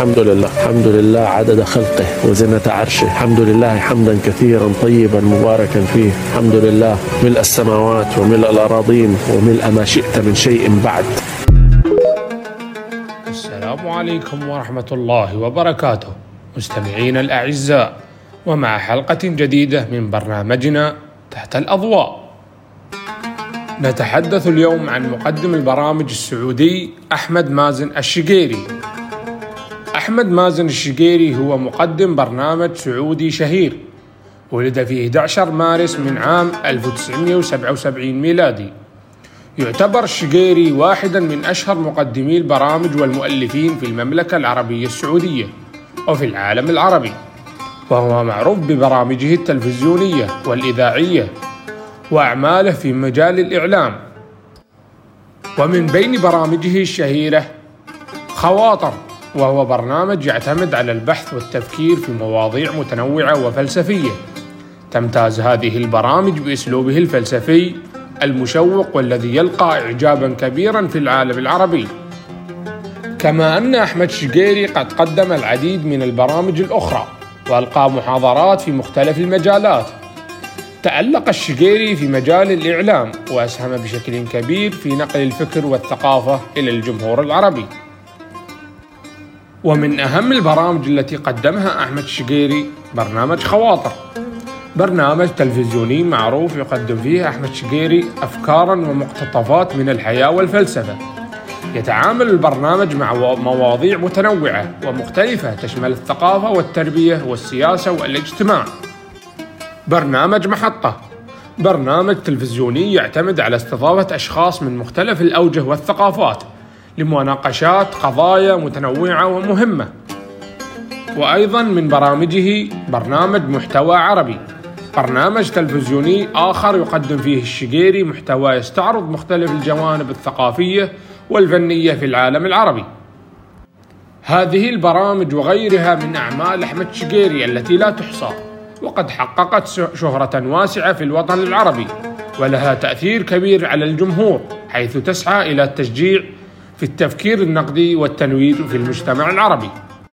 الحمد لله. الحمد لله عدد خلقه وزنة عرشه. الحمد لله حمدا كثيرا طيبا مباركا فيه. الحمد لله ملء السماوات وملء الأراضين وملء ما شئت من شيء بعد. السلام عليكم ورحمة الله وبركاته. مستمعينا الأعزاء ومع حلقة جديدة من برنامجنا تحت الأضواء. نتحدث اليوم عن مقدم البرامج السعودي أحمد مازن الشقيري. أحمد مازن الشقيري هو مقدم برنامج سعودي شهير. ولد في 11 مارس من عام 1977 ميلادي. يعتبر الشقيري واحدا من أشهر مقدمي البرامج والمؤلفين في المملكة العربية السعودية وفي العالم العربي. وهو معروف ببرامجه التلفزيونية والإذاعية وأعماله في مجال الإعلام. ومن بين برامجه الشهيرة خواطر. وهو برنامج يعتمد على البحث والتفكير في مواضيع متنوعة وفلسفية. تمتاز هذه البرامج بأسلوبه الفلسفي المشوق والذي يلقى إعجابا كبيرا في العالم العربي. كما أن أحمد شقيري قد قدم العديد من البرامج الأخرى وألقى محاضرات في مختلف المجالات. تألق الشقيري في مجال الإعلام وأسهم بشكل كبير في نقل الفكر والثقافة إلى الجمهور العربي. ومن أهم البرامج التي قدمها أحمد الشقيري برنامج خواطر. برنامج تلفزيوني معروف يقدم فيه أحمد شقيري أفكارا ومقتطفات من الحياة والفلسفة. يتعامل البرنامج مع مواضيع متنوعة ومختلفة تشمل الثقافة والتربية والسياسة والاجتماع. برنامج محطة. برنامج تلفزيوني يعتمد على استضافة أشخاص من مختلف الأوجه والثقافات. لمناقشات قضايا متنوعة ومهمة. وأيضا من برامجه برنامج محتوى عربي. برنامج تلفزيوني آخر يقدم فيه الشقيري محتوى يستعرض مختلف الجوانب الثقافية والفنية في العالم العربي. هذه البرامج وغيرها من أعمال أحمد شقيري التي لا تحصى وقد حققت شهرة واسعة في الوطن العربي ولها تأثير كبير على الجمهور حيث تسعى إلى التشجيع في التفكير النقدي والتنوير في المجتمع العربي.